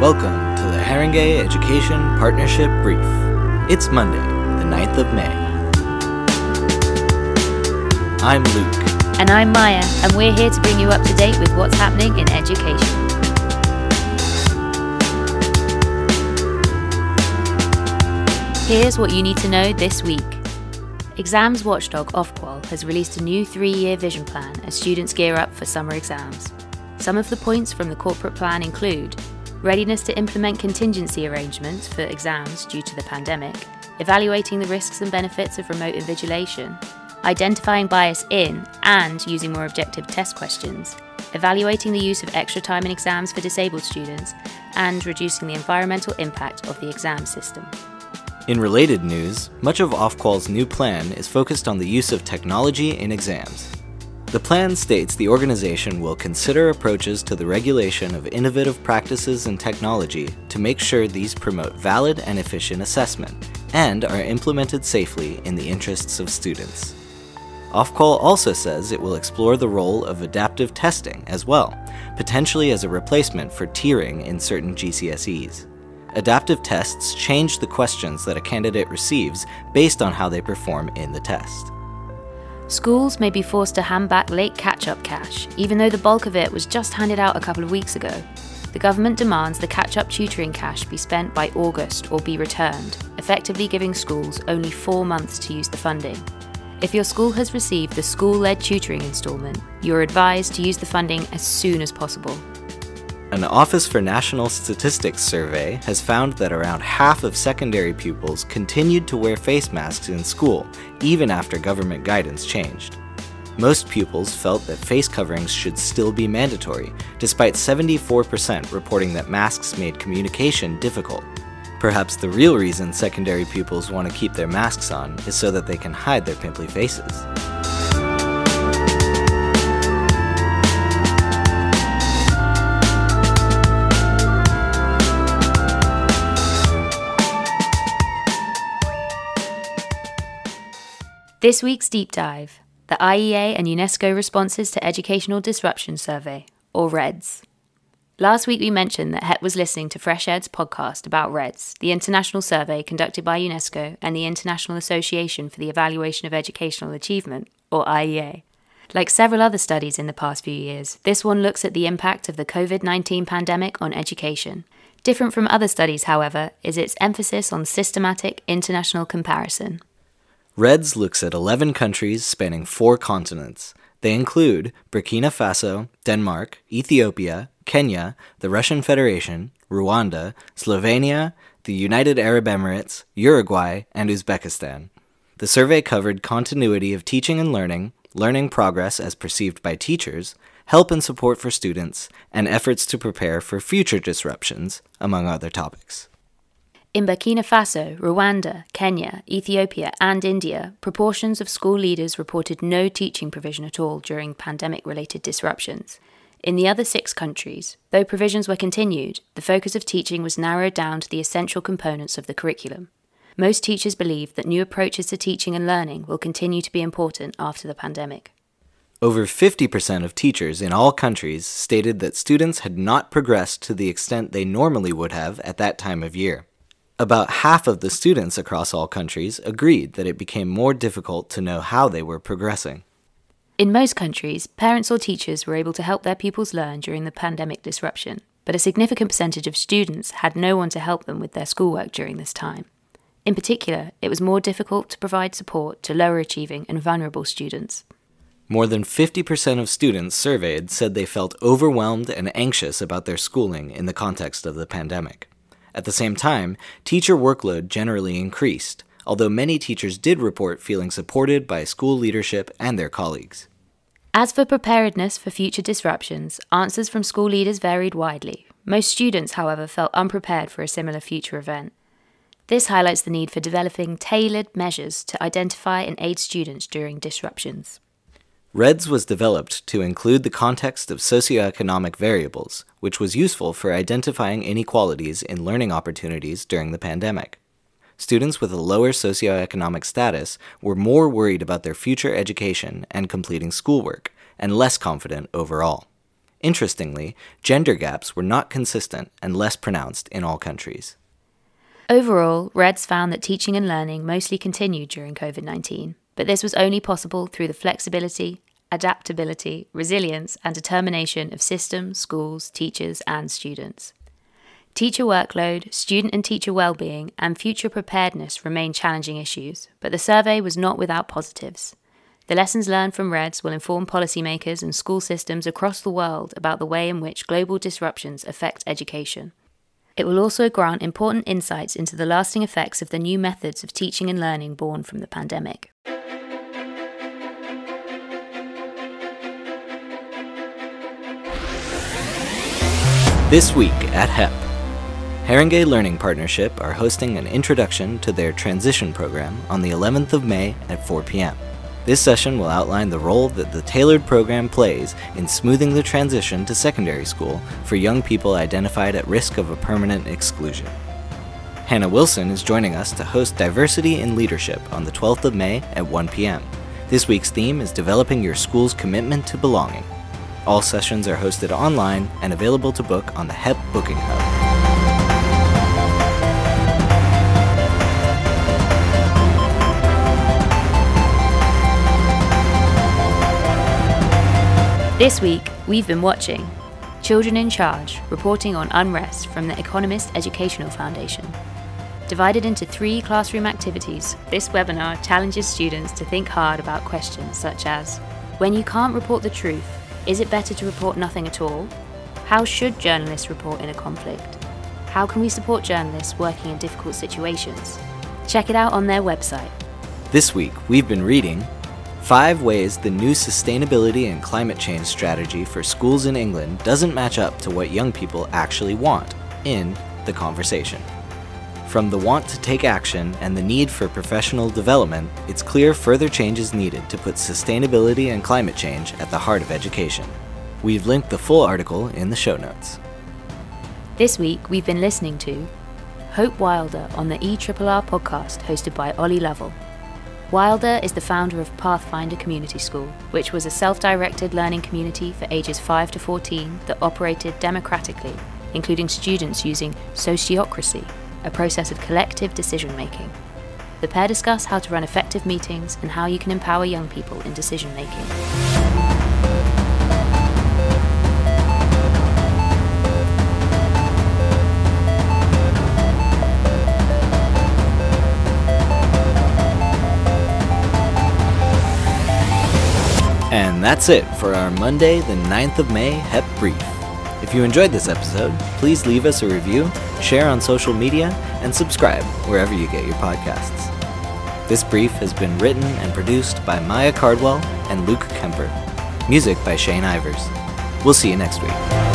Welcome to the Haringey Education Partnership Brief. It's Monday, the 9th of May. I'm Luke. And I'm Maya, and we're here to bring you up to date with what's happening in education. Here's what you need to know this week. Exams watchdog Ofqual has released a new three year vision plan as students gear up for summer exams. Some of the points from the corporate plan include readiness to implement contingency arrangements for exams due to the pandemic, evaluating the risks and benefits of remote invigilation, identifying bias in and using more objective test questions, evaluating the use of extra time in exams for disabled students, and reducing the environmental impact of the exam system. In related news, much of Ofqual's new plan is focused on the use of technology in exams. The plan states the organization will consider approaches to the regulation of innovative practices and technology to make sure these promote valid and efficient assessment and are implemented safely in the interests of students. Ofqual also says it will explore the role of adaptive testing as well, potentially as a replacement for tiering in certain GCSEs. Adaptive tests change the questions that a candidate receives based on how they perform in the test. Schools may be forced to hand back late catch up cash, even though the bulk of it was just handed out a couple of weeks ago. The government demands the catch up tutoring cash be spent by August or be returned, effectively giving schools only four months to use the funding. If your school has received the school led tutoring instalment, you're advised to use the funding as soon as possible. An Office for National Statistics survey has found that around half of secondary pupils continued to wear face masks in school, even after government guidance changed. Most pupils felt that face coverings should still be mandatory, despite 74% reporting that masks made communication difficult. Perhaps the real reason secondary pupils want to keep their masks on is so that they can hide their pimply faces. This week's deep dive the IEA and UNESCO Responses to Educational Disruption Survey, or REDS. Last week we mentioned that HEP was listening to FreshEd's podcast about REDS, the international survey conducted by UNESCO and the International Association for the Evaluation of Educational Achievement, or IEA. Like several other studies in the past few years, this one looks at the impact of the COVID 19 pandemic on education. Different from other studies, however, is its emphasis on systematic international comparison. REDS looks at 11 countries spanning four continents. They include Burkina Faso, Denmark, Ethiopia, Kenya, the Russian Federation, Rwanda, Slovenia, the United Arab Emirates, Uruguay, and Uzbekistan. The survey covered continuity of teaching and learning, learning progress as perceived by teachers, help and support for students, and efforts to prepare for future disruptions, among other topics. In Burkina Faso, Rwanda, Kenya, Ethiopia, and India, proportions of school leaders reported no teaching provision at all during pandemic related disruptions. In the other six countries, though provisions were continued, the focus of teaching was narrowed down to the essential components of the curriculum. Most teachers believe that new approaches to teaching and learning will continue to be important after the pandemic. Over 50% of teachers in all countries stated that students had not progressed to the extent they normally would have at that time of year. About half of the students across all countries agreed that it became more difficult to know how they were progressing. In most countries, parents or teachers were able to help their pupils learn during the pandemic disruption, but a significant percentage of students had no one to help them with their schoolwork during this time. In particular, it was more difficult to provide support to lower achieving and vulnerable students. More than 50% of students surveyed said they felt overwhelmed and anxious about their schooling in the context of the pandemic. At the same time, teacher workload generally increased, although many teachers did report feeling supported by school leadership and their colleagues. As for preparedness for future disruptions, answers from school leaders varied widely. Most students, however, felt unprepared for a similar future event. This highlights the need for developing tailored measures to identify and aid students during disruptions. REDS was developed to include the context of socioeconomic variables, which was useful for identifying inequalities in learning opportunities during the pandemic. Students with a lower socioeconomic status were more worried about their future education and completing schoolwork, and less confident overall. Interestingly, gender gaps were not consistent and less pronounced in all countries. Overall, REDS found that teaching and learning mostly continued during COVID 19, but this was only possible through the flexibility, adaptability, resilience, and determination of systems, schools, teachers, and students. Teacher workload, student and teacher well-being, and future preparedness remain challenging issues, but the survey was not without positives. The lessons learned from REDS will inform policymakers and school systems across the world about the way in which global disruptions affect education. It will also grant important insights into the lasting effects of the new methods of teaching and learning born from the pandemic. This week at HEP, Haringey Learning Partnership are hosting an introduction to their transition program on the 11th of May at 4 p.m. This session will outline the role that the tailored program plays in smoothing the transition to secondary school for young people identified at risk of a permanent exclusion. Hannah Wilson is joining us to host Diversity in Leadership on the 12th of May at 1 p.m. This week's theme is Developing Your School's Commitment to Belonging. All sessions are hosted online and available to book on the HEP Booking Hub. This week, we've been watching Children in Charge, reporting on unrest from the Economist Educational Foundation. Divided into three classroom activities, this webinar challenges students to think hard about questions such as When you can't report the truth, is it better to report nothing at all? How should journalists report in a conflict? How can we support journalists working in difficult situations? Check it out on their website. This week, we've been reading Five ways the new sustainability and climate change strategy for schools in England doesn't match up to what young people actually want in the conversation. From the want to take action and the need for professional development, it's clear further change is needed to put sustainability and climate change at the heart of education. We've linked the full article in the show notes. This week, we've been listening to Hope Wilder on the ERRR podcast hosted by Ollie Lovell. Wilder is the founder of Pathfinder Community School, which was a self directed learning community for ages 5 to 14 that operated democratically, including students using sociocracy, a process of collective decision making. The pair discuss how to run effective meetings and how you can empower young people in decision making. And that's it for our Monday, the 9th of May HEP Brief. If you enjoyed this episode, please leave us a review, share on social media, and subscribe wherever you get your podcasts. This brief has been written and produced by Maya Cardwell and Luke Kemper. Music by Shane Ivers. We'll see you next week.